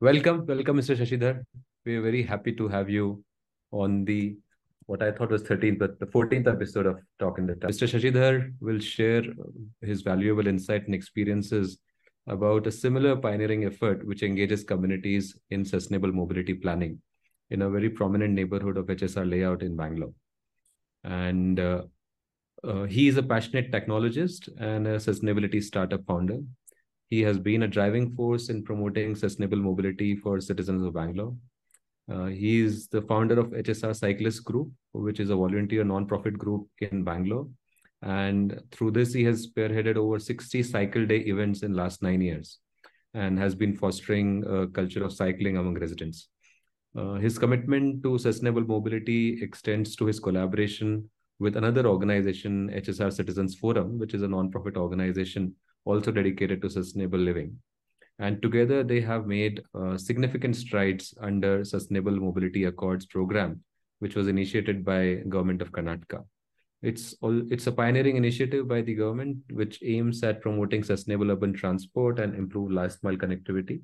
Welcome, welcome, Mr. Shashidhar. We are very happy to have you on the what I thought was 13th, but the 14th episode of Talk in the Town. Mr. Shashidhar will share his valuable insight and experiences about a similar pioneering effort which engages communities in sustainable mobility planning in a very prominent neighborhood of HSR layout in Bangalore. And uh, uh, he is a passionate technologist and a sustainability startup founder. He has been a driving force in promoting sustainable mobility for citizens of Bangalore. Uh, he is the founder of HSR Cyclist Group, which is a volunteer non-profit group in Bangalore. And through this, he has spearheaded over 60 cycle day events in last nine years and has been fostering a culture of cycling among residents. Uh, his commitment to sustainable mobility extends to his collaboration with another organization, HSR Citizens Forum, which is a non-profit organization also dedicated to sustainable living. And together they have made uh, significant strides under Sustainable Mobility Accords program, which was initiated by government of Karnataka. It's all, it's a pioneering initiative by the government which aims at promoting sustainable urban transport and improve last mile connectivity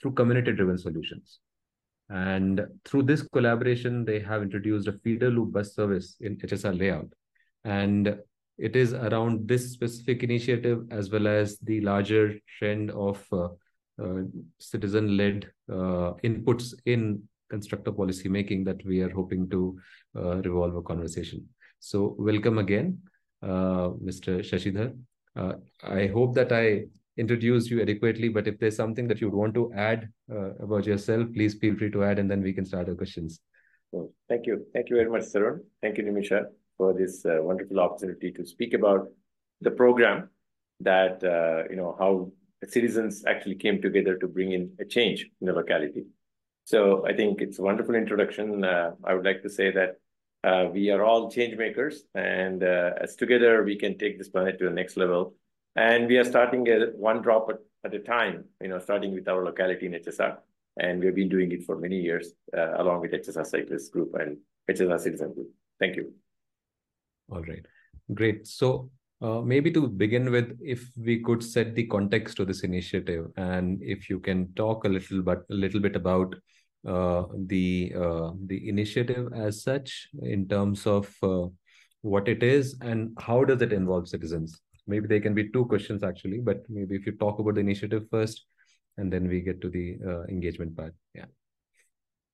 through community driven solutions. And through this collaboration, they have introduced a feeder loop bus service in HSR layout. And it is around this specific initiative as well as the larger trend of uh, uh, citizen-led uh, inputs in constructive policy making that we are hoping to uh, revolve a conversation. So welcome again, uh, Mr. Shashidhar. Uh, I hope that I introduced you adequately, but if there's something that you would want to add about yourself, please feel free to add and then we can start our questions. Thank you. Thank you very much, Sarun. Thank you, Nimisha for this uh, wonderful opportunity to speak about the program that, uh, you know, how citizens actually came together to bring in a change in the locality. So I think it's a wonderful introduction. Uh, I would like to say that uh, we are all change makers and uh, as together we can take this planet to the next level. And we are starting at one drop at, at a time, you know, starting with our locality in HSR. And we've been doing it for many years uh, along with HSR Cyclist Group and HSR Citizen Group. Thank you. All right, great. So uh, maybe to begin with, if we could set the context to this initiative, and if you can talk a little but a little bit about uh, the uh, the initiative as such in terms of uh, what it is and how does it involve citizens. Maybe there can be two questions actually, but maybe if you talk about the initiative first, and then we get to the uh, engagement part. Yeah.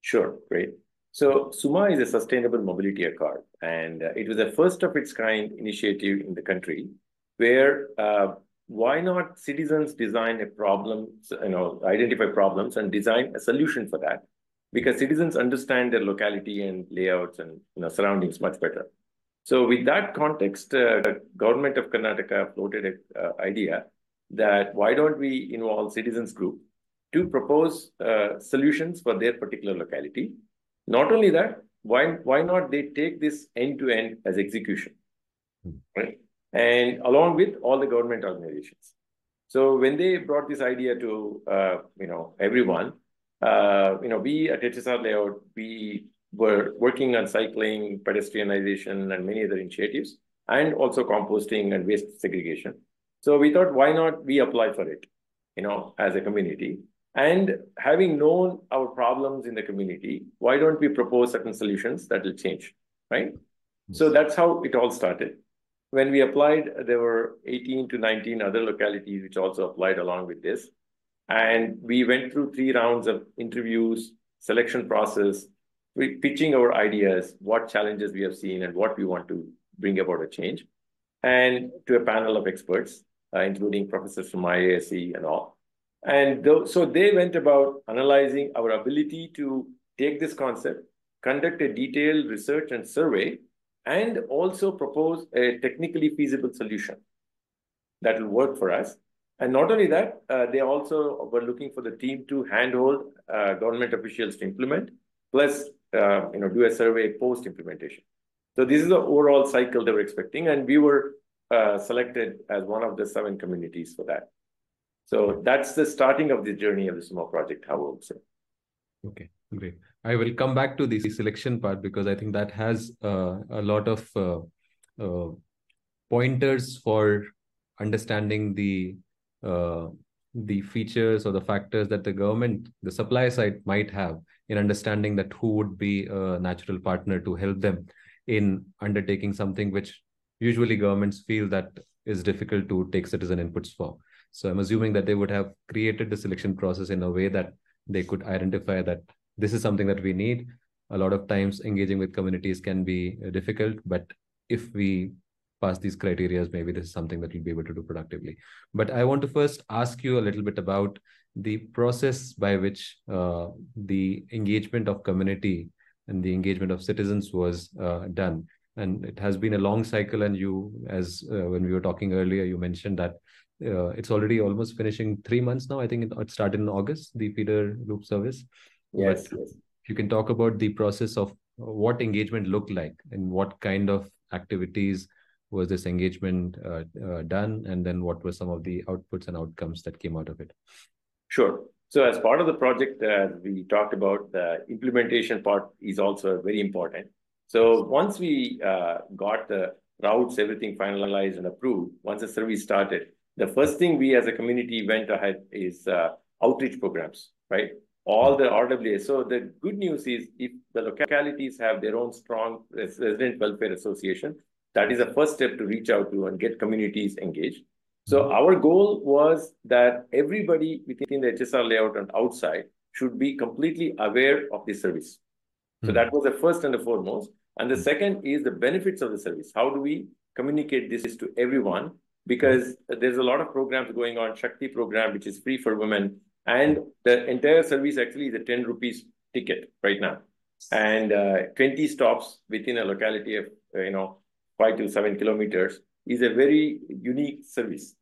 Sure, great. So SUMA is a sustainable mobility accord, and uh, it was the first of its kind initiative in the country where uh, why not citizens design a problem, you know, identify problems and design a solution for that because citizens understand their locality and layouts and you know, surroundings much better. So with that context, uh, the government of Karnataka floated an uh, idea that why don't we involve citizens group to propose uh, solutions for their particular locality not only that, why, why not they take this end to end as execution, hmm. right? And along with all the government organizations. So when they brought this idea to uh, you know everyone, uh, you know we at HSR Layout we were working on cycling, pedestrianization, and many other initiatives, and also composting and waste segregation. So we thought, why not we apply for it, you know, as a community, and having known our problems in the community, why don't we propose certain solutions that will change, right? Yes. So that's how it all started. When we applied, there were 18 to 19 other localities which also applied along with this. And we went through three rounds of interviews, selection process, pitching our ideas, what challenges we have seen and what we want to bring about a change, and to a panel of experts, uh, including professors from IISc and all. And th so they went about analyzing our ability to take this concept, conduct a detailed research and survey, and also propose a technically feasible solution that will work for us. And not only that, uh, they also were looking for the team to handhold uh, government officials to implement, plus uh, you know do a survey post implementation. So this is the overall cycle they were expecting, and we were uh, selected as one of the seven communities for that. So that's the starting of the journey of the SUMA project, how I would say. Okay, great. I will come back to the selection part because I think that has uh, a lot of uh, uh, pointers for understanding the uh, the features or the factors that the government, the supply side might have in understanding that who would be a natural partner to help them in undertaking something which usually governments feel that is difficult to take citizen inputs for. So I'm assuming that they would have created the selection process in a way that they could identify that this is something that we need. A lot of times engaging with communities can be uh, difficult, but if we pass these criteria, maybe this is something that we'll be able to do productively. But I want to first ask you a little bit about the process by which uh, the engagement of community and the engagement of citizens was uh, done and it has been a long cycle and you as uh, when we were talking earlier you mentioned that uh, it's already almost finishing three months now. I think it, started in august the feeder loop service. Yes, yes. you can talk about the process of what engagement looked like and what kind of activities was this engagement uh, uh, done and then what were some of the outputs and outcomes that came out of it? Sure. So as part of the project uh, we talked about the implementation part is also very important. So once we uh, got the routes, everything finalized and approved, once the service started, the first thing we as a community went ahead is uh, outreach programs, right? All the RWA. So the good news is if the localities have their own strong resident welfare association, that is the first step to reach out to and get communities engaged. So our goal was that everybody within the HSR layout and outside should be completely aware of the service. So hmm. that was the first and the foremost. And the hmm. second is the benefits of the service. How do we communicate this to everyone? Because there's a lot of programs going on, Shakti program, which is free for women. And the entire service actually is a 10 rupees ticket right now. And uh, 20 stops within a locality of, uh, you know, five to seven kilometers is a very unique service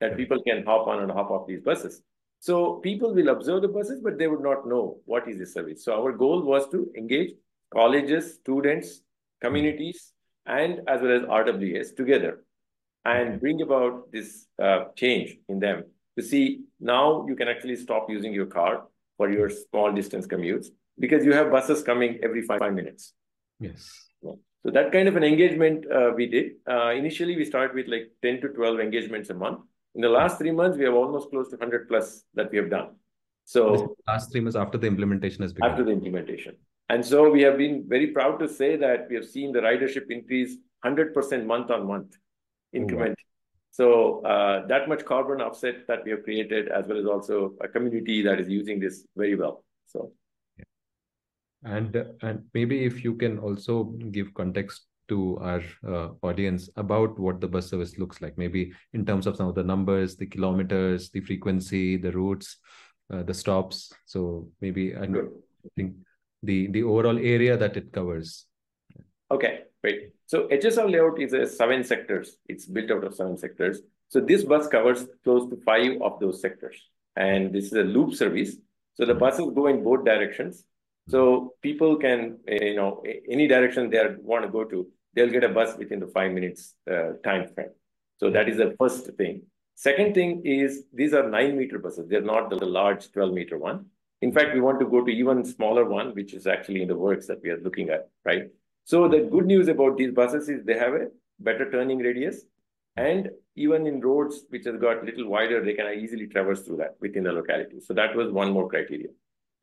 that people can hop on and hop off these buses. So people will observe the buses, but they would not know what is the service. So our goal was to engage colleges, students, communities, and as well as RWAs together and bring about this uh, change in them to see now you can actually stop using your car for your small distance commutes because you have buses coming every five, five minutes. Yes. So that kind of an engagement uh, we did. Uh, initially, we started with like 10 to 12 engagements a month. In the last three months, we have almost close to 100 plus that we have done. So last three months after the implementation has begun. After the implementation. And so we have been very proud to say that we have seen the ridership increase 100% month on month increment. So uh, that much carbon offset that we have created, as well as also a community that is using this very well. So, yeah. and and maybe if you can also give context to our uh, audience about what the bus service looks like, maybe in terms of some of the numbers, the kilometers, the frequency, the routes, uh, the stops. So maybe I think the the overall area that it covers. Okay, great. So HSR layout is a seven sectors. It's built out of seven sectors. So this bus covers close to five of those sectors. And this is a loop service. So the hmm. buses go in both directions. So people can, eh, you know, eh, any direction they want to go to, they'll get a bus within the five minutes eh, uh, time frame. So that is the first thing. Second thing is these are nine meter buses. They're not the large 12 meter one. In fact, we want to go to even smaller one, which is actually in the works that we are looking at, right? So the good news about these buses is they have a better turning radius. And even in roads which have got little wider, they can easily traverse through that within the locality. So that was one more criteria.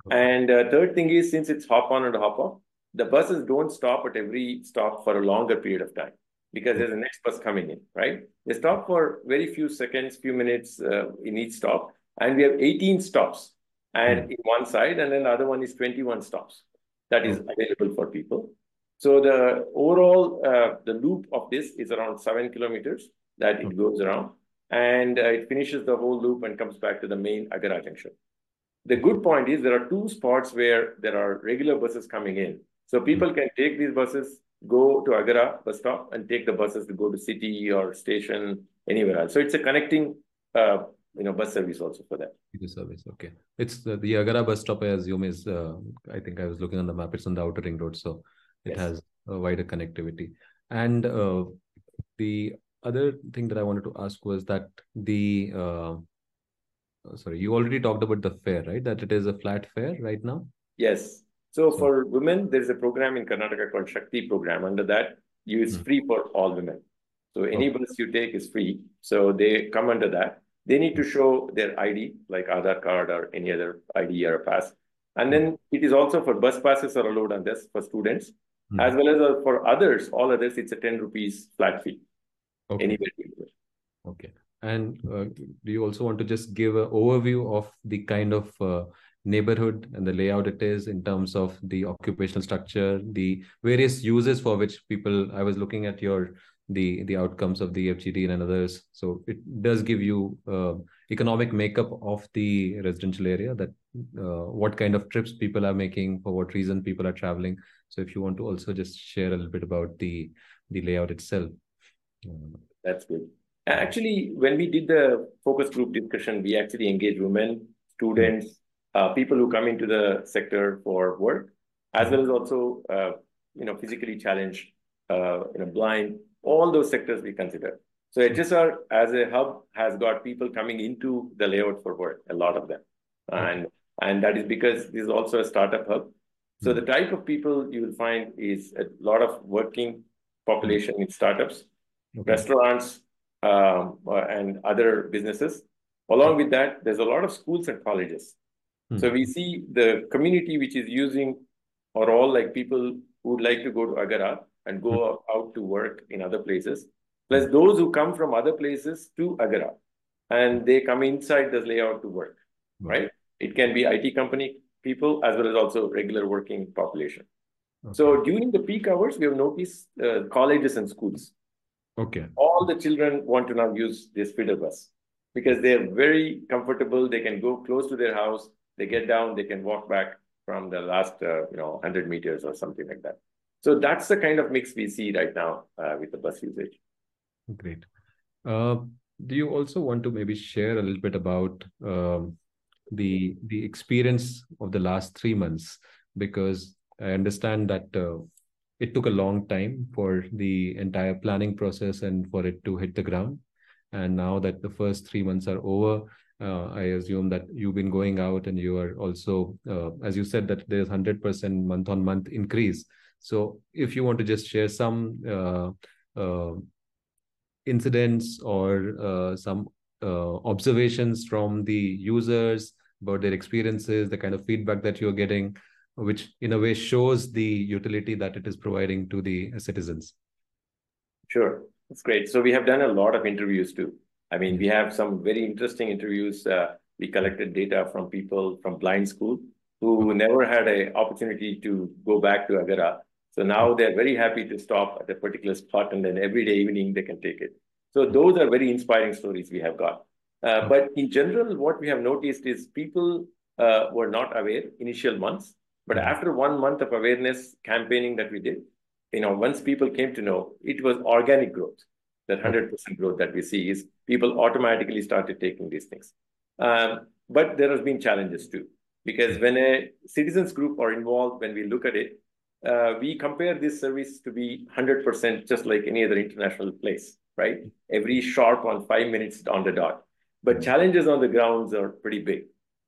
Okay. And uh, third thing is since it's hop on and hop off, the buses don't stop at every stop for a longer period of time because there's a next bus coming in, right? They stop for very few seconds, few minutes uh, in each stop. And we have 18 stops and mm. in one side, and then the other one is 21 stops that is available for people. So the overall, uh, the loop of this is around seven kilometers that it goes around, and uh, it finishes the whole loop and comes back to the main Agara junction. The good point is there are two spots where there are regular buses coming in. So people can take these buses, go to Agara bus stop, and take the buses to go to city or station anywhere else. So it's a connecting uh, you know bus service also for that the service okay it's the, the agara bus stop i assume is uh, i think i was looking on the map it's on the outer ring road so it yes. has a wider connectivity. And uh, the other thing that i wanted to ask was that the uh, sorry you already talked about the fare right? That it is a flat fare right now? Yes. So for women there's a program in karnataka called shakti program. Under that you is mm-hmm. free for all women. So any okay. bus you take is free. So they come under that. They need to show their ID, like Aadhaar card or any other ID or a pass. And then it is also for bus passes are allowed on this for students, mm-hmm. as well as uh, for others, all others, it's a 10 rupees flat fee. Okay. Anywhere. Okay. And uh, do you also want to just give an overview of the kind of uh, neighborhood and the layout it is in terms of the occupational structure, the various uses for which people, I was looking at your the the outcomes of the FGD and others. So it does give you uh, economic makeup of the residential area that uh, what kind of trips people are making, for what reason people are traveling. So if you want to also just share a little bit about the the layout itself. That's good. Actually, when we did the focus group discussion, we actually engaged women, students, uh, people who come into the sector for work, as well as also uh, you know physically challenged, uh, you know blind, all those sectors we consider. So HSR as a hub has got people coming into the layout for work, a lot of them. And, and that is because this is also a startup hub. So the type of people you will find is a lot of working population in startups, okay. restaurants, um, and other businesses. Along with that, there's a lot of schools and colleges. Hmm. So we see the community which is using are all like people who would like to go to Agara and go hmm. out to work in other places, plus those who come from other places to Agara and they come inside this layout to work, right? right? It can be IT company people as well as also regular working population. Okay. So during the peak hours, we have noticed uh, colleges and schools. Okay. All the children want to now use this feeder bus because they're very comfortable. They can go close to their house. They get down. They can walk back from the last, uh, you know, 100 meters or something like that. So that's the kind of mix we see right now uh, with the bus usage. Great. Uh, do you also want to maybe share a little bit about um, the the experience of the last three months? Because I understand that uh, it took a long time for the entire planning process and for it to hit the ground. And now that the first three months are over, uh, I assume that you've been going out and you are also, uh, as you said, that there's 100% month on month increase. So if you want to just share some uh, uh, incidents or uh, some uh, observations from the users about their experiences, the kind of feedback that you're getting, which in a way shows the utility that it is providing to the citizens. Sure, that's great. So we have done a lot of interviews too. I mean, we have some very interesting interviews. Uh, we collected data from people from blind school who never had an opportunity to go back to Agara so now they're very happy to stop at a particular spot and then every day evening they can take it. So those are very inspiring stories we have got. Uh, but in general, what we have noticed is people uh, were not aware initial months, but mm-hmm. after one month of awareness campaigning that we did, you know, once people came to know, it was organic growth. That 100% growth that we see is people automatically started taking these things. Um, but there has been challenges too, because when a citizens group are involved, when we look at it, uh, we compare this service to be 100% just like any other international place, right? Every sharp on five minutes on the dot. But challenges on the grounds are pretty big.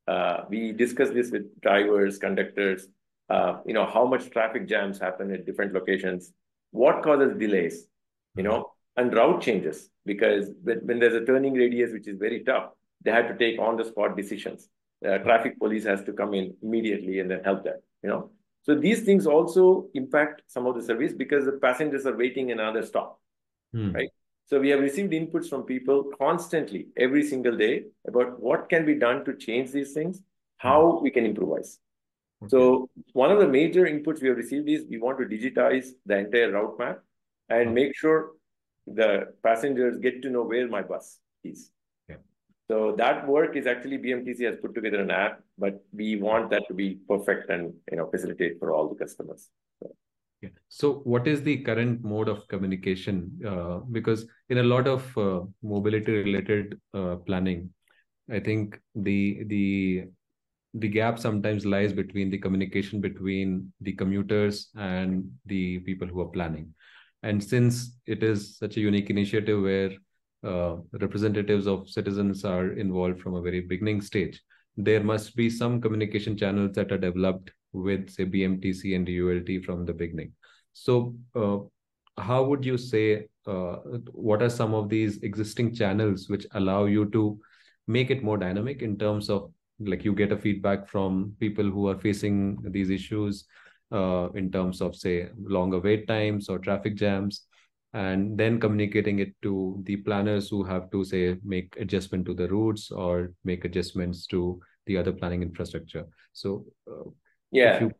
Uh, we discuss this with drivers, conductors, uh, you know, how much traffic jams happen at different locations, what causes delays, you know, and route changes. Because when, when there's a turning radius, which is very tough, they have to take on-the-spot decisions. Uh, traffic police has to come in immediately and then help them, you know. So these things also impact some of the service because the passengers are waiting in another stop, hmm. right? So we have received inputs from people constantly, every single day, about what can be done to change these things, how hmm. we can improvise. Okay. So one of the major inputs we have received is we want to digitize the entire route map and hmm. make sure the passengers get to know where my bus is. So that work is actually BMTC has put together an app, but we want that to be perfect and you know facilitate for all the customers. So. Yeah. So, what is the current mode of communication? Uh, because in a lot of uh, mobility-related uh, planning, I think the the the gap sometimes lies between the communication between the commuters and the people who are planning. And since it is such a unique initiative where uh, representatives of citizens are involved from a very beginning stage, there must be some communication channels that are developed with, say, BMTC and ULT from the beginning. So, uh, how would you say uh, what are some of these existing channels which allow you to make it more dynamic in terms of like you get a feedback from people who are facing these issues uh, in terms of say longer wait times or traffic jams and then communicating it to the planners who have to say make adjustment to the routes or make adjustments to the other planning infrastructure so uh, yeah you...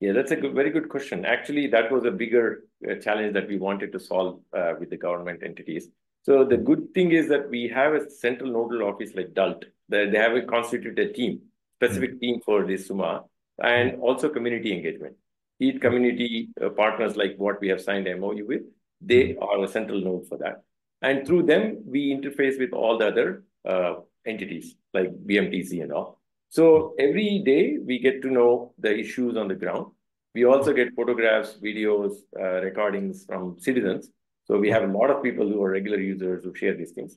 yeah that's a good, very good question actually that was a bigger uh, challenge that we wanted to solve uh, with the government entities so the good thing is that we have a central nodal office like DULT. They have a constituted team, specific mm-hmm. team for this SUMA, and also community engagement. Each community uh, partners like what we have signed MOU with, they are a central node for that. And through them, we interface with all the other uh, entities like BMTC and all. So every day we get to know the issues on the ground. We also get photographs, videos, uh, recordings from citizens. So we have a lot of people who are regular users who share these things.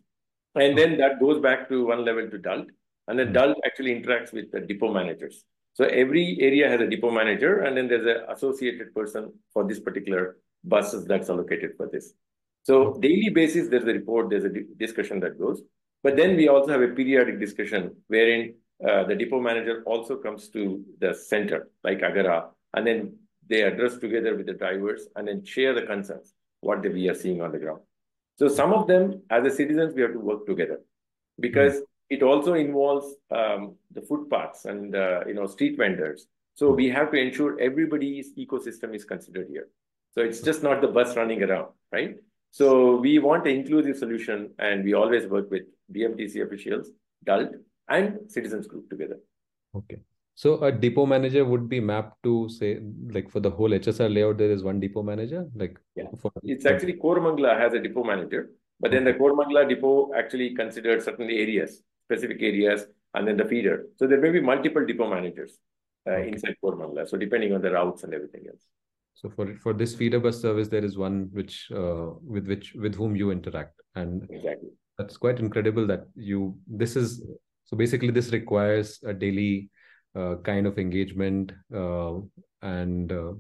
And then that goes back to one level to DULT. And then DULT actually interacts with the depot managers. So every area has a depot manager, and then there's an associated person for this particular buses that's allocated for this. So daily basis, there's a report, there's a discussion that goes. But then we also have a periodic discussion wherein uh, the depot manager also comes to the center, like Agara, and then they address together with the drivers and then share the concerns, what we are seeing on the ground. So some of them, as a citizens, we have to work together because it also involves um, the footpaths and uh, you know street vendors. So we have to ensure everybody's ecosystem is considered here. So it's just not the bus running around, right? So we want an inclusive solution, and we always work with BMTC officials, DULT, and citizens group together. Okay. So a depot manager would be mapped to say, like for the whole HSR layout, there is one depot manager. Like yeah, for, it's actually Koramangala has a depot manager, but then the Koramangala depot actually considered certain areas specific areas, and then the feeder. So there may be multiple depot managers uh, okay. inside Koramangala. So depending on the routes and everything else. So for for this feeder bus service, there is one which uh, with which with whom you interact, and exactly that's quite incredible that you. This is so basically this requires a daily uh, kind of engagement uh, and uh,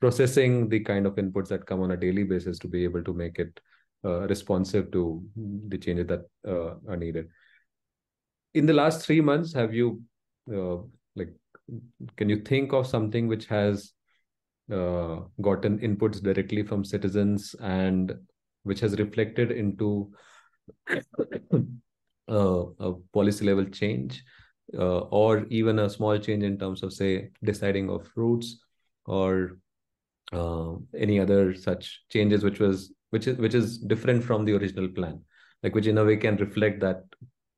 processing the kind of inputs that come on a daily basis to be able to make it uh, responsive to the changes that uh, are needed. In the last three months have you uh, like can you think of something which has gotten inputs directly from citizens and which has reflected into uh, a policy level change uh, or even a small change in terms of say deciding of routes or uh, any other such changes which was which is which is different from the original plan. Like which in a way can reflect that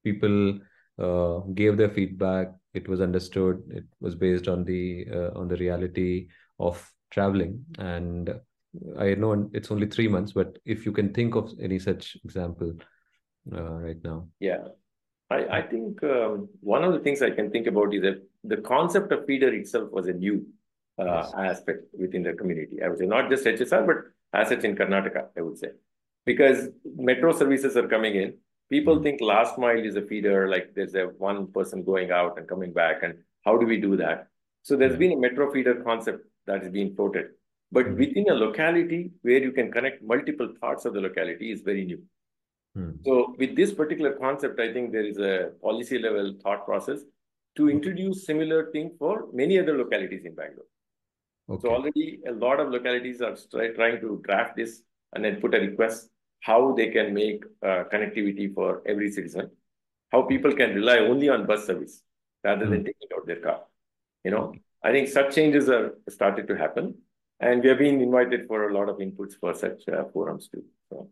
people uh, gave their feedback it was understood it was based on the uh, on the reality of traveling. And i know it's only 3 months but if you can think of any such example uh, right now yeah i i think um, one of the things i can think about is that the concept of feeder itself was a new uh, yes. aspect within the community i would say not just hsr but assets in karnataka i would say because metro services are coming in People hmm. think last mile is a feeder, like there's a one person going out and coming back, and how do we do that? So there's been a metro feeder concept that is being floated, but mm. within a locality where you can connect multiple parts of the locality is very new. Mm. So with this particular concept, I think there is a policy level thought process to hmm. introduce similar thing for many other localities in Bangalore. Okay. So already a lot of localities are trying to draft this and then put a request how they can make uh, connectivity for every citizen, how people can rely only on bus service rather mm. than hmm. taking out their car. You know, I think such changes are started to happen, and we have been invited for a lot of inputs for such uh, forums too. So.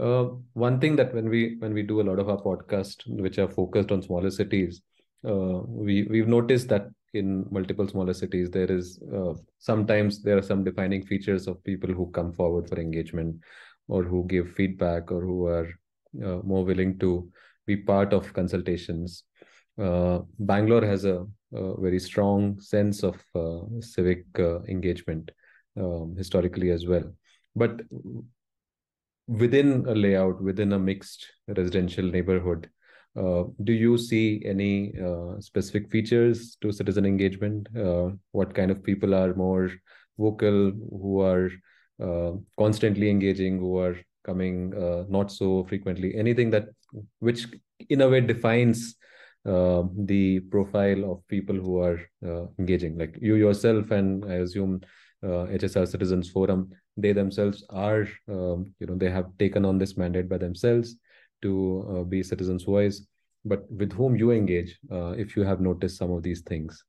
Uh, one thing that when we when we do a lot of our podcasts which are focused on smaller cities uh, we we've noticed that in multiple smaller cities there is uh, sometimes there are some defining features of people who come forward for engagement or who give feedback or who are uh, more willing to be part of consultations. Uh, Bangalore has a, a, very strong sense of uh, civic engagement um, historically as well. But within a layout, within a mixed residential neighborhood, uh, do you see any uh, specific features to citizen engagement? what kind of people are more vocal, who are uh, constantly engaging, who are coming uh, not so frequently anything that which in a way defines uh, the profile of people who are uh, engaging like you yourself and i assume uh, hsr citizens forum they themselves are um, you know they have taken on this mandate by themselves to uh, be citizens voice but with whom you engage uh, if you have noticed some of these things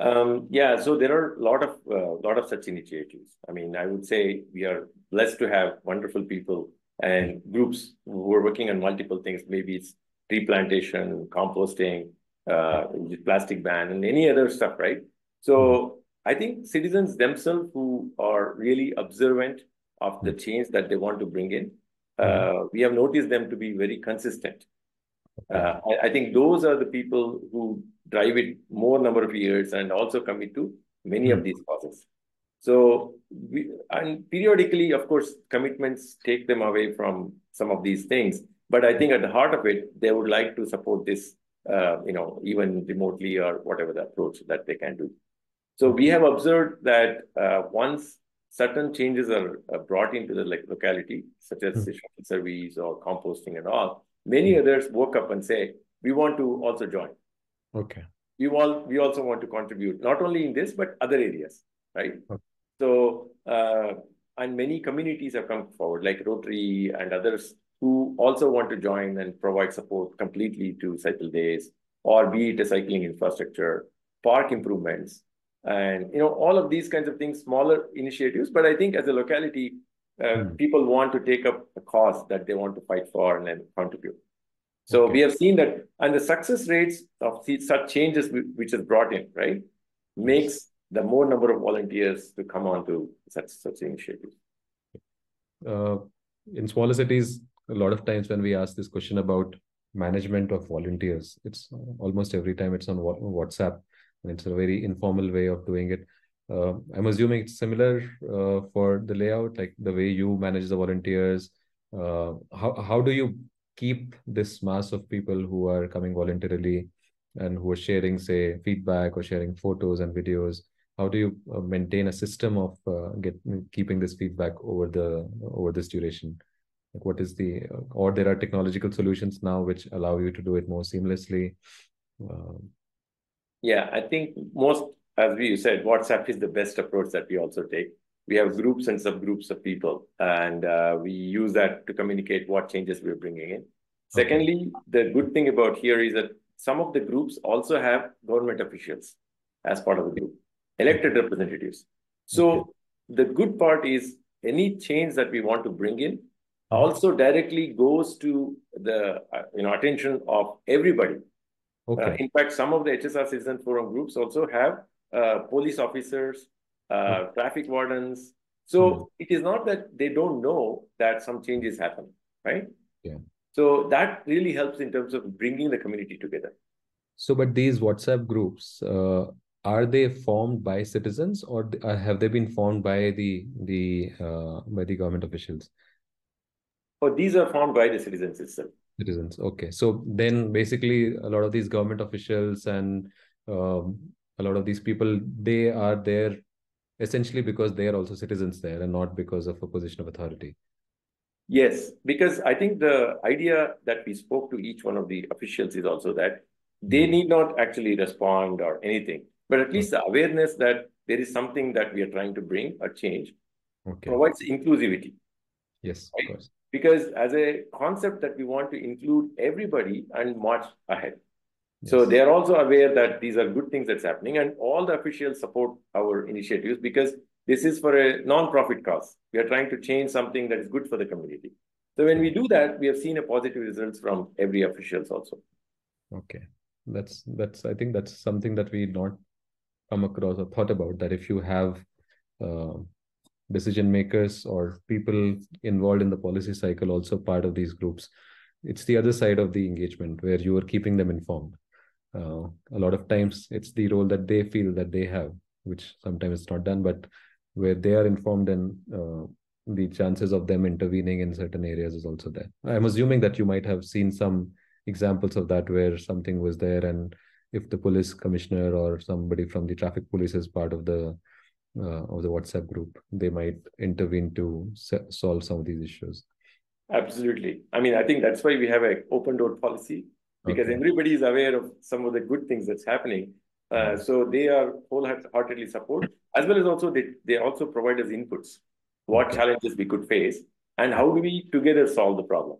um, yeah, so there are a lot of uh, lot of such initiatives. I mean, I would say we are blessed to have wonderful people and groups who are working on multiple things. Maybe it's tree plantation, composting, uh, plastic ban, and any other stuff, right? So mm-hmm. I think citizens themselves who are really observant of the mm-hmm. change that they want to bring in, mm-hmm. uh, we have noticed them to be very consistent. Uh, I, I, think those are the people who drive it more number of years and also commit to many mm-hmm. of these causes. So, we, and periodically, of course, commitments take them away from some of these things. But I think at the heart of it, they would like to support this, uh, you know, even remotely or whatever the approach that they can do. So we have observed that uh, once certain changes are uh, brought into the like, locality, such as mm-hmm. service or composting and all, many mm-hmm. others woke up and say, we want to also join. Okay. We all we also want to contribute not only in this but other areas, right? Okay. So uh, and many communities have come forward, like Rotary and others, who also want to join and provide support completely to cycle days, or be it a cycling infrastructure, park improvements, and you know all of these kinds of things, smaller initiatives. But I think as a locality, uh, mm. people want to take up a cause that they want to fight for and then contribute. So okay. we have seen that, and the success rates of such changes which is brought in, right, makes the more number of volunteers to come on to such such initiatives. Uh, in smaller cities, a lot of times when we ask this question about management of volunteers, it's almost every time it's on WhatsApp, and it's a very informal way of doing it. Uh, I'm assuming it's similar uh, for the layout, like the way you manage the volunteers. Uh, how how do you keep this mass of people who are coming voluntarily and who are sharing, say, feedback or sharing photos and videos? How do you uh, maintain a system of uh, get keeping this feedback over the over this duration? Like what is the uh, or there are technological solutions now which allow you to do it more seamlessly? Yeah, I think most, as we said, WhatsApp is the best approach that we also take we have groups and subgroups of people, and uh, we use that to communicate what changes we're bringing in. Okay. Secondly, the good thing about here is that some of the groups also have government officials as part of the group, elected representatives. So okay. the good part is any change that we want to bring in also directly goes to the uh, you know attention of everybody. Okay. Uh, in fact, some of the HSR Citizen Forum groups also have uh, police officers, uh, hmm. traffic wardens. So mm. it is not that they don't know that some changes happen, right? Yeah. So that really helps in terms of bringing the community together. So, but these WhatsApp groups, uh, are they formed by citizens or have they been formed by the the uh, by the government officials? Oh, these are formed by the citizens itself. Citizens, okay. So then, basically, a lot of these government officials and um, a lot of these people, they are there essentially because they are also citizens there and not because of a position of authority. Yes, because I think the idea that we spoke to each one of the officials is also that they hmm. need not actually respond or anything, but at least the awareness that there is something that we are trying to bring a change okay. provides inclusivity. Yes, right? of course. Because as a concept that we want to include everybody and march ahead. So they are also aware that these are good things that's happening, and all the officials support our initiatives because this is for a non-profit cause. We are trying to change something that is good for the community. So when we do that, we have seen a positive results from every officials also. Okay, that's that's I think that's something that we not come across or thought about that if you have uh, decision makers or people involved in the policy cycle also part of these groups. It's the other side of the engagement where you are keeping them informed. Uh, a lot of times it's the role that they feel that they have which sometimes it's not done but where they are informed and uh, the chances of them intervening in certain areas is also there. I'm assuming that you might have seen some examples of that where something was there and if the police commissioner or somebody from the traffic police is part of the uh, of the WhatsApp group, they might intervene to solve some of these issues. Absolutely. I mean, I think that's why we have an open door policy because okay. everybody is aware of some of the good things that's happening. Uh, so they are wholeheartedly support as well as also they, they also provide us inputs, what okay. challenges we could face and how do we together solve the problem.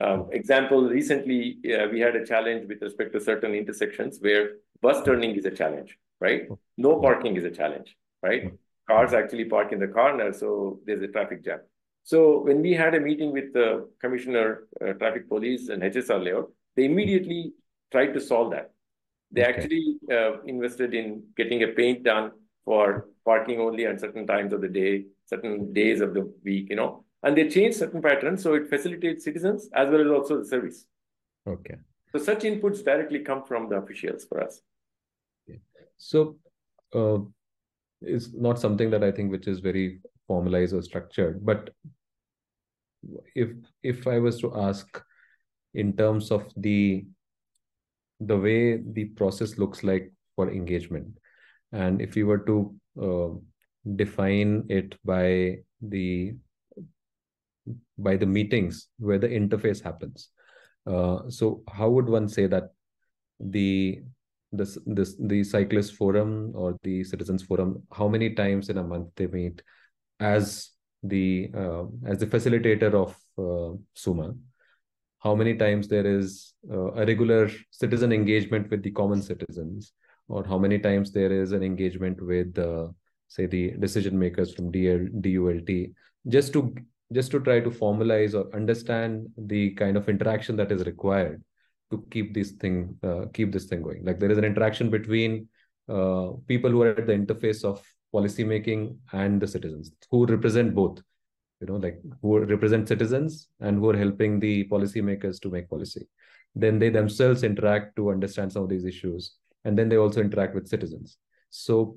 Um, example, recently uh, we had a challenge with respect to certain intersections where bus turning is a challenge, right? No parking is a challenge, right? Cars actually park in the corner, so there's a traffic jam. So when we had a meeting with the Commissioner, uh, Traffic Police and HSR layout, they immediately tried to solve that. They okay. actually uh, invested in getting a paint done for parking only on certain times of the day, certain days of the week, you know, and they changed certain patterns so it facilitates citizens as well as also the service. Okay. So such inputs directly come from the officials for us. Okay. So uh, it's not something that I think which is very formalized or structured, but if if I was to ask in terms of the the way the process looks like for engagement and if you were to uh, define it by the by the meetings where the interface happens uh, so how would one say that the this this the cyclist forum or the citizens forum how many times in a month they meet as the uh, as the facilitator of uh, suma? How many times there is uh, a regular citizen engagement with the common citizens? Or how many times there is an engagement with uh, say the decision makers from DL, DULT just to just to try to formalize or understand the kind of interaction that is required to keep this thing uh, keep this thing going. Like there is an interaction between uh, people who are at the interface of policy making and the citizens who represent both you know like who represent citizens and who are helping the policymakers to make policy. Then they themselves interact to understand some of these issues and then they also interact with citizens. So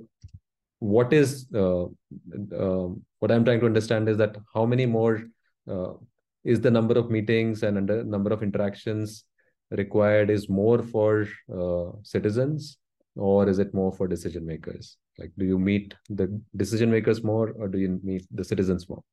what is uh, uh, what i'm trying to understand is that how many more uh, is the number of meetings and under number of interactions required is more for uh, citizens or is it more for decision makers like do you meet the decision makers more or do you meet the citizens more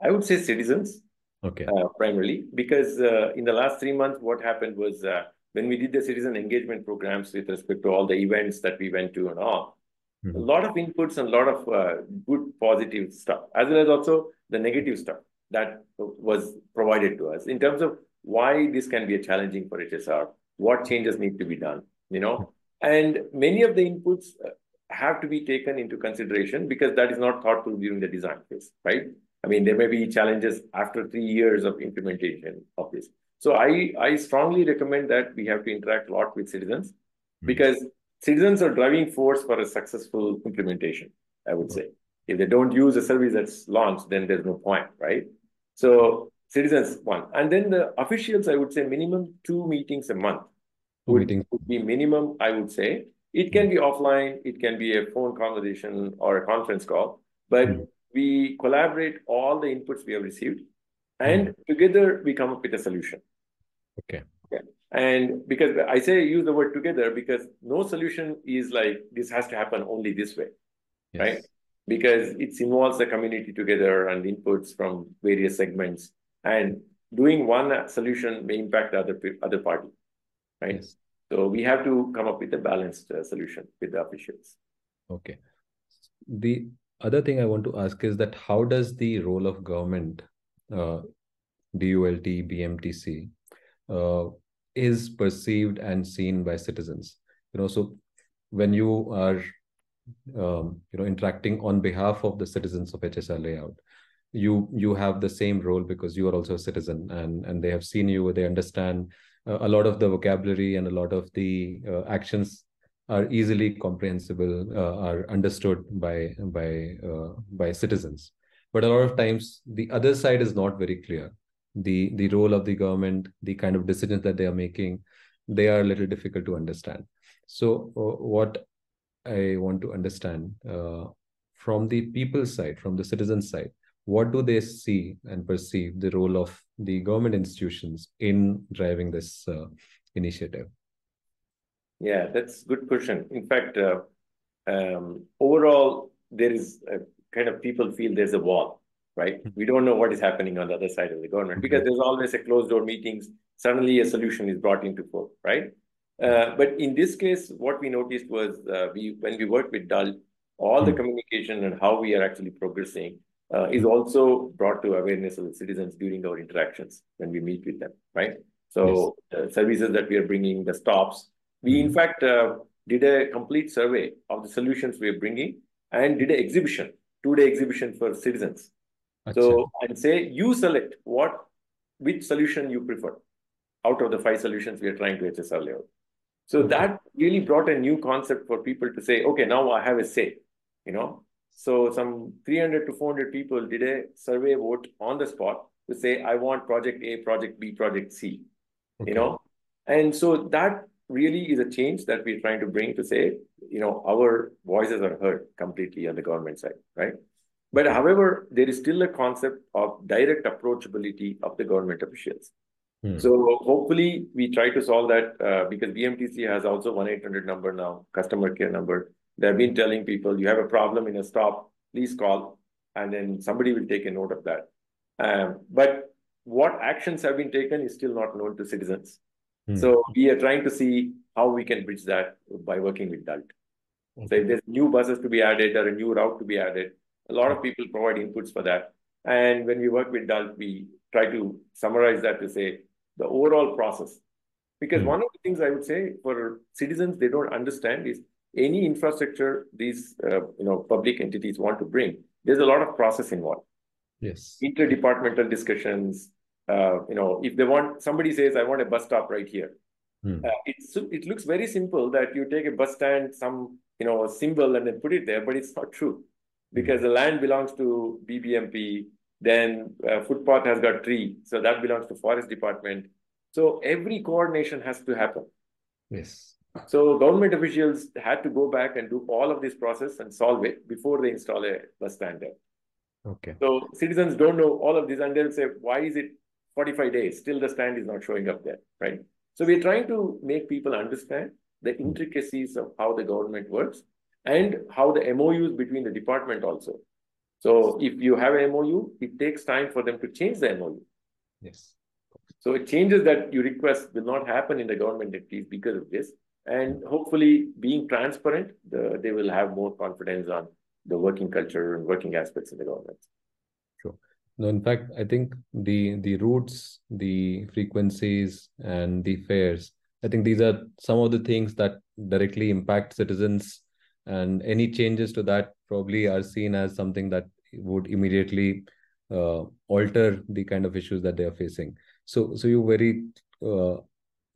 I would say citizens. Okay. Uh, primarily, because uh, in the last three months, what happened was uh, when we did the citizen engagement programs with respect to all the events that we went to and all, mm-hmm. a lot of inputs and a lot of uh, good positive stuff, as well as also the negative stuff that was provided to us in terms of why this can be a challenging for HSR, what changes need to be done, you know, and many of the inputs uh, have to be taken into consideration because that is not thought through during the design phase, right? I mean, there may be challenges after three years of implementation of this. So I, I strongly recommend that we have to interact a lot with citizens mm-hmm. because citizens are driving force for a successful implementation, I would say. If they don't use a service that's launched, then there's no point, right? So citizens, one. And then the officials, I would say minimum two meetings a month would, meetings. would be minimum, I would say. It can be offline, it can be a phone conversation or a conference call, but mm-hmm we collaborate all the inputs we have received, and mm. together we come up with a solution. Okay. Yeah. And because I say use the word together because no solution is like this has to happen only this way, yes. right? Because it involves the community together and inputs from various segments, and doing one solution may impact the other other party, right? Yes. So we have to come up with a balanced uh, solution with the officials. Okay. The other thing I want to ask is that how does the role of government, uh, DULT, BMTC, uh, is perceived and seen by citizens? You know, so when you are, um, you know, interacting on behalf of the citizens of HSR layout, you you have the same role because you are also a citizen, and and they have seen you, they understand uh, a lot of the vocabulary and a lot of the uh, actions are easily comprehensible, uh, are understood by by uh, by citizens. But a lot of times, the other side is not very clear. The the role of the government, the kind of decisions that they are making, they are a little difficult to understand. So, uh, what I want to understand uh, from the people's side, from the citizens' side, what do they see and perceive the role of the government institutions in driving this uh, initiative? Yeah, that's a good question. In fact, uh, um, overall, there is a kind of people feel there's a wall, right? We don't know what is happening on the other side of the government because there's always a closed door meetings. Suddenly a solution is brought into force, right? Uh, but in this case, what we noticed was uh, we when we worked with DAL, all the communication and how we are actually progressing uh, is also brought to awareness of the citizens during our interactions when we meet with them, right? So yes. the services that we are bringing, the stops, we in mm-hmm. fact uh, did a complete survey of the solutions we are bringing and did an exhibition, two-day exhibition for citizens. Achha. So and say you select what which solution you prefer out of the five solutions we are trying to HSR level. So okay. that really brought a new concept for people to say, okay, now I have a say, you know. So some 300 to 400 people did a survey vote on the spot to say, I want project A, project B, project C, okay. you know. And so that really is a change that we're trying to bring to say, you know, our voices are heard completely on the government side, right? But however, there is still a concept of direct approachability of the government officials. Hmm. So hopefully we try to solve that uh, because BMTC has also 1-800 number now, customer care number. They've been telling people, you have a problem in a stop, please call, and then somebody will take a note of that. Um, but what actions have been taken is still not known to citizens. Hmm. So we are trying to see how we can bridge that by working with DULT. Okay. So if there's new buses to be added or a new route to be added, a lot of people provide inputs for that. And when we work with DULT, we try to summarize that to say the overall process. Because hmm. one of the things I would say for citizens, they don't understand is any infrastructure these uh, you know public entities want to bring, there's a lot of process involved. Yes. Interdepartmental discussions, uh, you know, if they want, somebody says, I want a bus stop right here. Hmm. Uh, it's, it looks very simple that you take a bus stand, some, you know, symbol and then put it there, but it's not true because hmm. the land belongs to BBMP. Then uh, footpath has got tree, so that belongs to forest department. So every coordination has to happen. Yes. So government officials had to go back and do all of this process and solve it before they install a bus stand there. Okay. So citizens don't know all of this and they'll say, why is it 45 days, still the stand is not showing up there, right? So we're trying to make people understand the intricacies of how the government works and how the MOUs between the department also. So if you have an MOU, it takes time for them to change the MOU. Yes. So changes that you request will not happen in the government entities because of this. And hopefully being transparent, the, they will have more confidence on the working culture and working aspects in the government. Sure. No, in fact, I think the the routes, the frequencies, and the fares. I think these are some of the things that directly impact citizens, and any changes to that probably are seen as something that would immediately uh, alter the kind of issues that they are facing. So, so you very uh,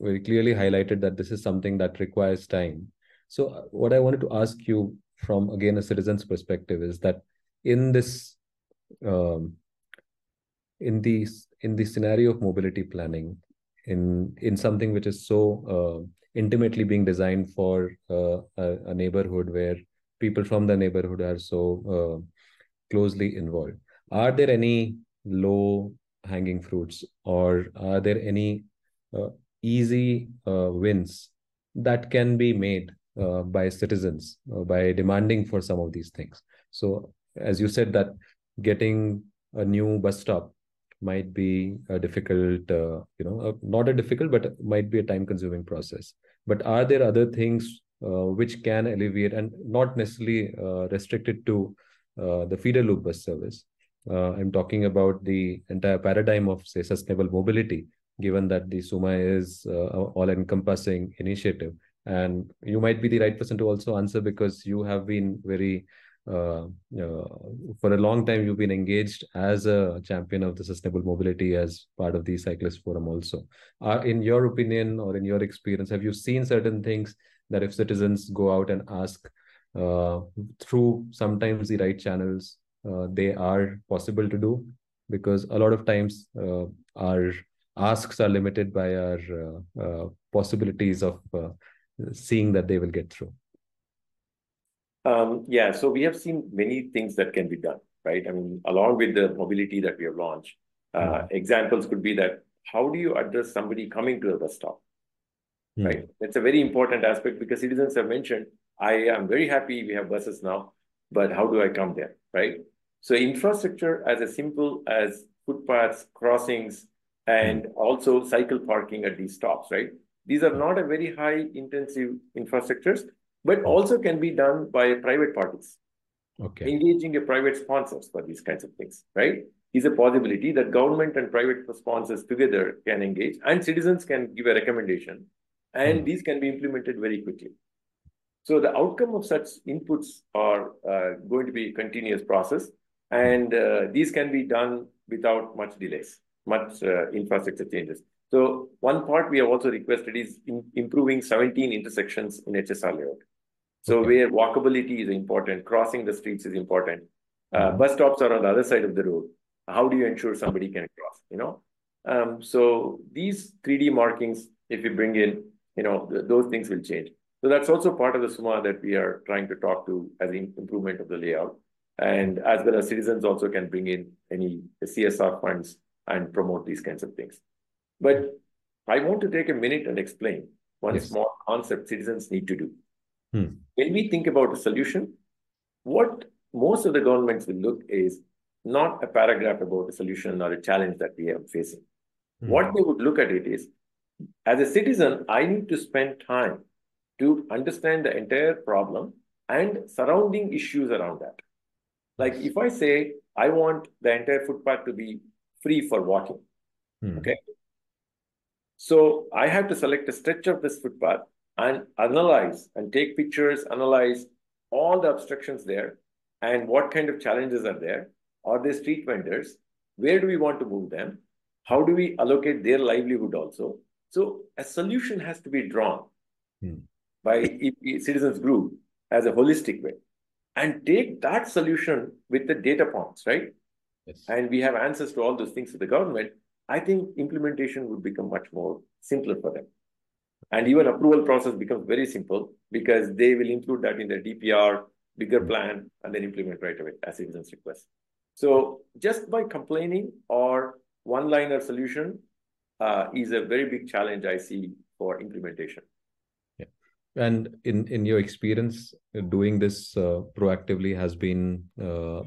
very clearly highlighted that this is something that requires time. So, uh, what I wanted to ask you from again a citizen's perspective is that in this um, in the in the scenario of mobility planning in in something which is so uh, intimately being designed for uh, a, a, neighborhood where people from the neighborhood are so uh, closely involved are there any low hanging fruits or are there any uh, easy uh, wins that can be made uh, by citizens by demanding for some of these things so as you said that getting a new bus stop might be a difficult, uh, you know, uh, not a difficult, but might be a time consuming process. But are there other things uh, which can alleviate and not necessarily uh, restricted to uh, the feeder loop bus service? Uh, I'm talking about the entire paradigm of, say, sustainable mobility, given that the SUMA is all encompassing initiative. And you might be the right person to also answer because you have been very uh, uh, for a long time you've been engaged as a champion of the sustainable mobility as part of the cyclist forum also uh, in your opinion or in your experience have you seen certain things that if citizens go out and ask uh, through sometimes the right channels uh, they are possible to do because a lot of times uh, our asks are limited by our possibilities of seeing that they will get through um, yeah, so we have seen many things that can be done, right? I mean, along with the mobility that we have launched, uh, mm. examples could be that how do you address somebody coming to the bus stop, mm. right? That's a very important aspect because citizens have mentioned, I am very happy we have buses now, but how do I come there, right? So infrastructure as as simple as footpaths, crossings, and also cycle parking at these stops, right? These are not a very high intensive infrastructures, but also can be done by private parties. Okay. Engaging a private sponsors for these kinds of things, right? Is a possibility that government and private sponsors together can engage and citizens can give a recommendation and Mm. these can be implemented very quickly. So the outcome of such inputs are uh, going to be a continuous process and uh, these can be done without much delays, much uh, infrastructure changes. So one part we have also requested is in improving 17 intersections in HSR layout. So Okay. where walkability is important, crossing the streets is important. Uh, Mhm. bus stops are on the other side of the road. How do you ensure somebody can cross? You know, um, so these 3D markings, if you bring in, you know, th those things will change. So that's also part of the SUMA that we are trying to talk to as an improvement of the layout, and as well as citizens also can bring in any CSR funds and promote these kinds of things. But I want to take a minute and explain one Yes. small concept citizens need to do. Hmm. When we think about a solution, what most of the governments will look is not a paragraph about a solution or a challenge that we are facing. Hmm. What they would look at it is, as a citizen, I need to spend time to understand the entire problem and surrounding issues around that. Like if I say I want the entire footpath to be free for walking, Hmm. Okay. So I have to select a stretch of this footpath and analyze and take pictures, analyze all the obstructions there and what kind of challenges are there. Are there street vendors? Where do we want to move them? How do we allocate their livelihood also? So a solution has to be drawn Hmm. by citizens group as a holistic way and take that solution with the data points, right? Yes. and we have answers to all those things to the government, I think implementation would become much more simpler for them. And even approval process becomes very simple because they will include that in their DPR, bigger plan, and then implement right away as citizens request. So just by complaining or one-liner solution uh, is a very big challenge I see for implementation. Yeah. And in in your experience, doing this uh, proactively has been uh,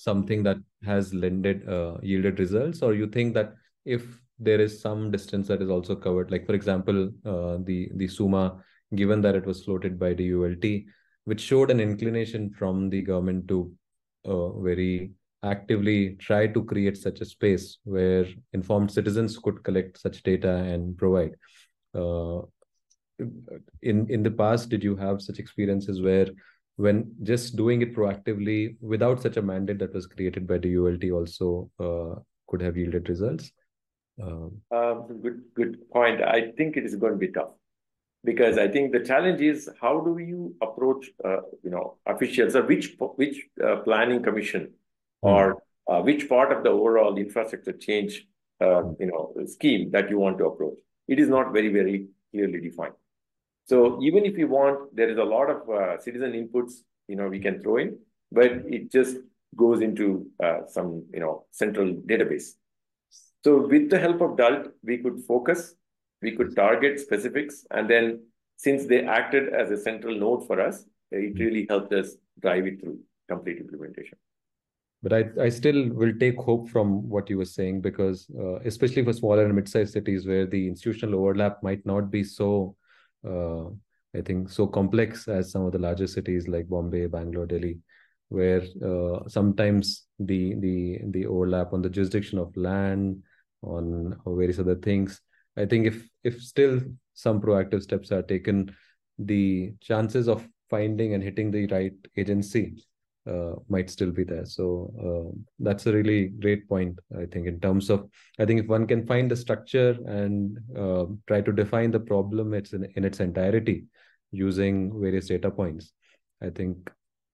something that has lended uh, yielded results, or you think that if there is some distance that is also covered, like for example, uh, the the SUMA, given that it was floated by the ULT, which showed an inclination from the government to uh, very actively try to create such a space where informed citizens could collect such data and provide. Uh, in in the past did you have such experiences where when just doing it proactively without such a mandate that was created by the ULT also uh, could have yielded results um, Um, good, good point. I think it is going to be tough because I think the challenge is how do you approach, uh, you know, officials or which which uh, planning commission or uh, which part of the overall infrastructure change, uh, you know, scheme that you want to approach. It is not very very clearly defined. So even if you want, there is a lot of uh, citizen inputs, you know, we can throw in, but it just goes into uh, some, you know, central database. So with the help of DULT, we could focus, we could target specifics, and then since they acted as a central node for us, it really helped us drive it through complete implementation. but I, I still will take hope from what you were saying because uh, especially for smaller and mid-sized cities where the institutional overlap might not be so uh, I think so complex as some of the larger cities like Bombay, Bangalore, Delhi, where uh, sometimes the the the overlap on the jurisdiction of land, on various other things. I think if if still some proactive steps are taken, the chances of finding and hitting the right agency uh, might still be there. So uh, that's a really great point. I think in terms of I think if one can find the structure and uh, try to define the problem it's in, in its entirety using various data points, I think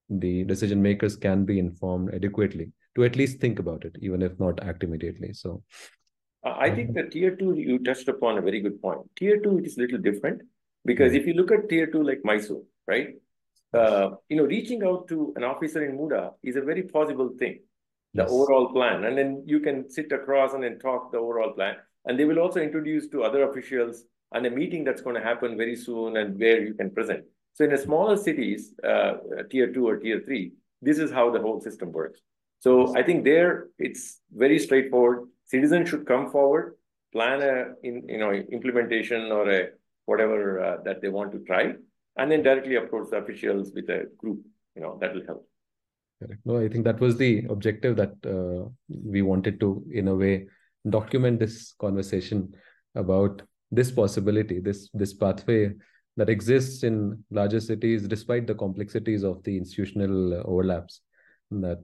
the decision makers can be informed adequately to at least think about it, even if not act immediately. So Uh, I think the tier two, you touched upon a very good point. Tier two, it is a little different because if you look at tier two like Mysore, right? Uh, you know, reaching out to an officer in MUDA is a very possible thing, the Yes. overall plan. And then you can sit across and then talk the overall plan. And they will also introduce to other officials and a meeting that's going to happen very soon and where you can present. So in the smaller cities, uh, tier two or tier three, this is how the whole system works. So I think there it's very straightforward. Citizens should come forward, plan a in, you know implementation or a whatever uh, that they want to try, and then directly approach the officials with a group. You know that will help. Correct. No, I think that was the objective that uh, we wanted to, in a way, document this conversation about this possibility, this this pathway that exists in larger cities, despite the complexities of the institutional overlaps. That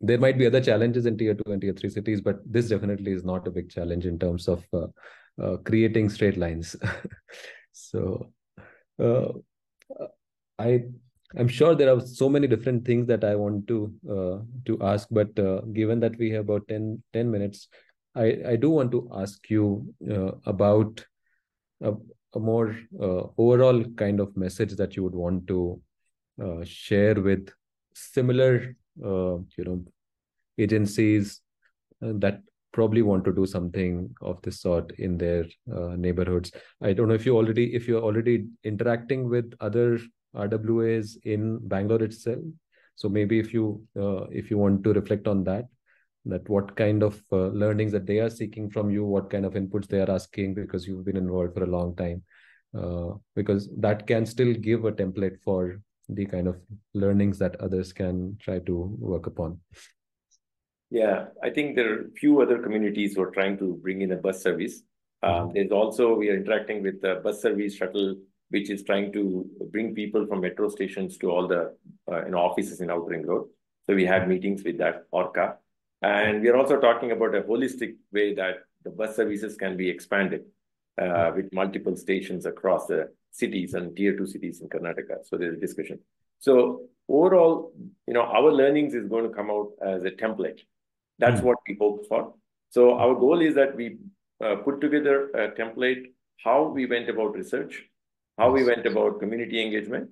there might be other challenges in tier two and tier three cities, but this definitely is not a big challenge in terms of uh, uh, creating straight lines. so, uh, I I'm sure there are so many different things that I want to uh, to ask, but uh, given that we have about 10, 10 minutes, I, I do want to ask you uh, about a, a more uh, overall kind of message that you would want to uh, share with similar, uh, you know, agencies that probably want to do something of this sort in their neighborhoods. I don't know if you already if you're already interacting with other RWAs in Bangalore itself. So maybe if you uh, if you want to reflect on that, that what kind of uh, learnings that they are seeking from you, what kind of inputs they are asking because you've been involved for a long time, uh, because that can still give a template for the kind of learnings that others can try to work upon. Yeah, I think there are a few other communities who are trying to bring in a bus service. Um, mm-hmm. There's also we are interacting with the bus service shuttle which is trying to bring people from metro stations to all the uh, you know, offices in Outer Ring Road. So we had meetings with that ORCA. And we are also talking about a holistic way that the bus services can be expanded uh, with multiple stations across the cities and tier two cities in Karnataka. So there's a discussion. So overall, you know, our learnings is going to come out as a template. That's mm. what we hope for. So our goal is that we uh, put together a template, how we went about research, how we went about community engagement,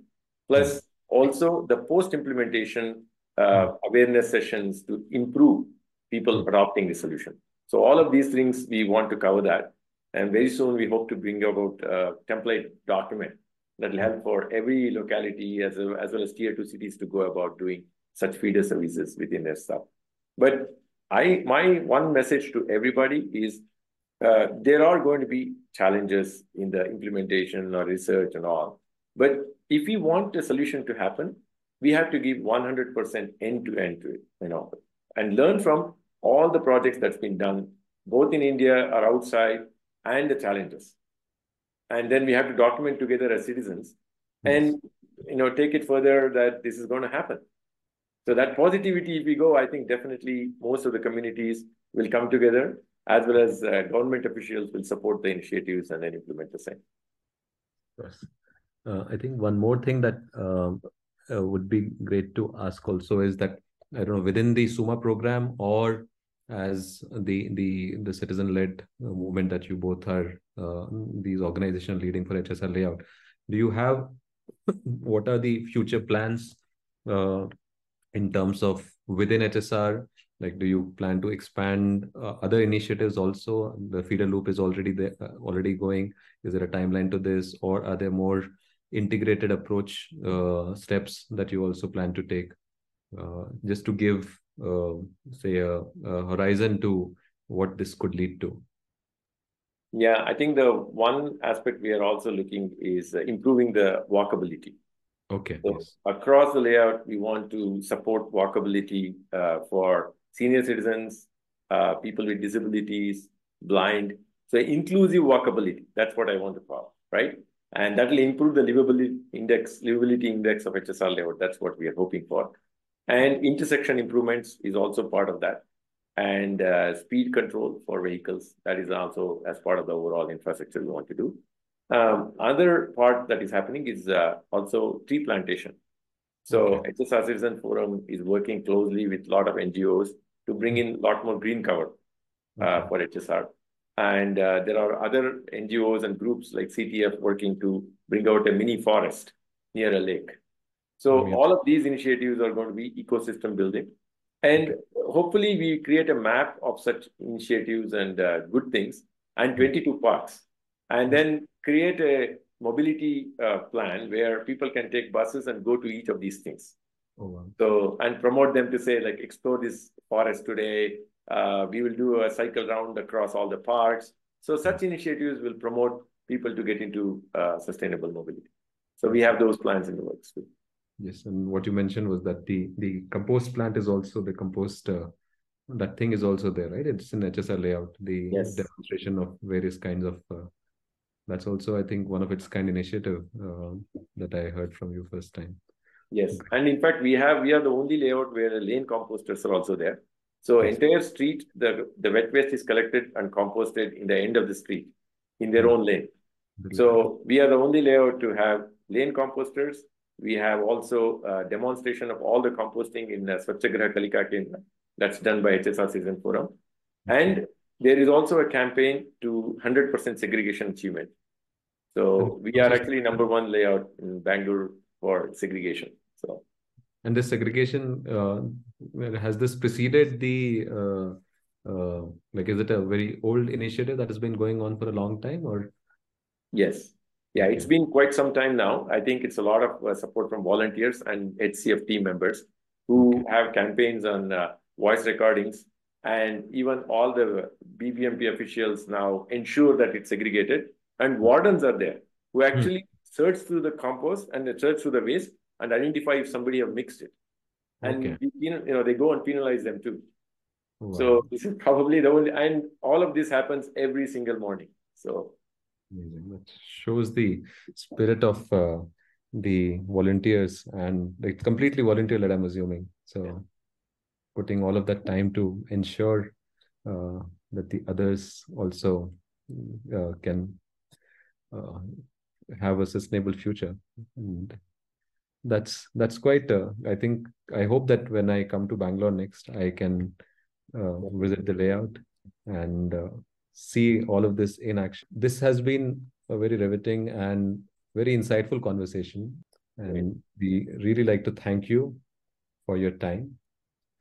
plus also the post-implementation uh, awareness sessions to improve people adopting the solution. So all of these things, we want to cover that. And very soon, we hope to bring about a template document that will help for every locality as well, as well as tier two cities to go about doing such feeder services within their stuff. But I, my one message to everybody is uh, there are going to be challenges in the implementation or research and all. But if we want a solution to happen, we have to give 100% end to end to it, you know, and learn from all the projects that's been done, both in India or outside, and the challenges. And then we have to document together as citizens and you know take it further that this is going to happen. So that positivity, if we go, I think definitely most of the communities will come together as well as uh, government officials will support the initiatives and then implement the same. Yes. Uh, I think one more thing that um, uh, would be great to ask also is that I don't know within the SUMA program or as the the the citizen led uh, movement that you both are uh, these organizations leading for HSR layout. Do you have what are the future plans uh, in terms of within HSR like do you plan to expand uh, other initiatives also? The feeder loop is already there uh, already going. Is there a timeline to this or are there more integrated approach uh, steps that you also plan to take? Uh, just to give uh, say a, a, horizon to what this could lead to. Yeah i think the one aspect we are also looking is improving the walkability okay so yes. across the layout we want to support walkability uh, for senior citizens, uh, people with disabilities, blind. So inclusive walkability, that's what I want to call, right? And that will improve the livability index, livability index of HSR layout. That's what we are hoping for. And intersection improvements is also part of that. And uh, speed control for vehicles, that is also as part of the overall infrastructure we want to do. Um, other part that is happening is uh, also tree plantation. So okay. HSR Citizen Forum is working closely with a lot of NGOs to bring in a lot more green cover uh, okay. for HSR. And uh, there are other NGOs and groups like CTF working to bring out a mini forest near a lake. So oh, all of these initiatives are going to be ecosystem building. And okay. hopefully we create a map of such initiatives and uh, good things and 22 parks. And then create a mobility uh, plan where people can take buses and go to each of these things. Oh, wow. So, and promote them to say, like, explore this forest today. Uh, we will do a cycle round across all the parks. So, such initiatives will promote people to get into uh, sustainable mobility. So, we have those plans in the works. Too. Yes, and what you mentioned was that the the compost plant is also the compost. Uh, that thing is also there, right? It's in HSR layout. The Yes. demonstration of various kinds of. That's also, I think, one of its kind initiative uh, that I heard from you first time. Yes, and in fact, we have we are the only layout where the lane composters are also there. So Yes. entire street, the the wet waste is collected and composted in the end of the street, in their own lane. So we are the only layout to have lane composters. We have also a demonstration of all the composting in uh, Swachhagraha Kalika Kendra. That's done by HSR Citizen Forum. And there is also a campaign to 100% segregation achievement. So we are actually number one layout in Bangalore for segregation. So And this segregation, uh, has this preceded the, uh, uh, like, is it a very old initiative that has been going on for a long time or? yes, yeah, it's been quite some time now. I think it's a lot of uh, support from volunteers and HCF team members who have campaigns on uh, voice recordings and even all the BBMP officials now ensure that it's segregated and wardens are there who actually search through the compost and they search through the waste and identify if somebody have mixed it. And Okay. you know, they go and penalize them too. Wow. So this is probably the only, and all of this happens every single morning. So Amazing. That shows the spirit of uh, the volunteers and it's completely volunteer led, I'm assuming. So putting all of that time to ensure uh, that the others also uh, can uh, have a sustainable future. And that's that's quite uh, I think I hope that when I come to Bangalore next, I can uh, visit the layout and uh, see all of this in action. This has been a very riveting and very insightful conversation. And we really like to thank you for your time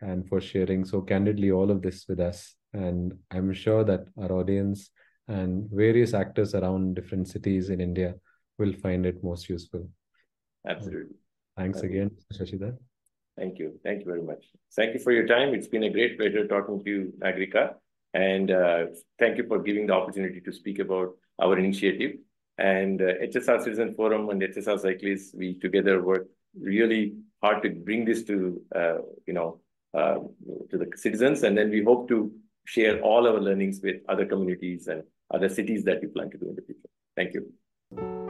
and for sharing so candidly all of this with us. And I'm sure that our audience and various actors around different cities in India will find it most useful. absolutely. Thanks again, Shashidhar. Thank you. Thank you very much. Thank you for your time. It's been a great pleasure talking to you, Nagrika. And uh, thank you for giving the opportunity to speak about our initiative. And uh, HSR Citizen Forum and HSR Cyclists, we together work really hard to bring this to, uh, you know, uh, to the citizens. And then we hope to share all our learnings with other communities and other cities that we plan to do in the future. Thank you.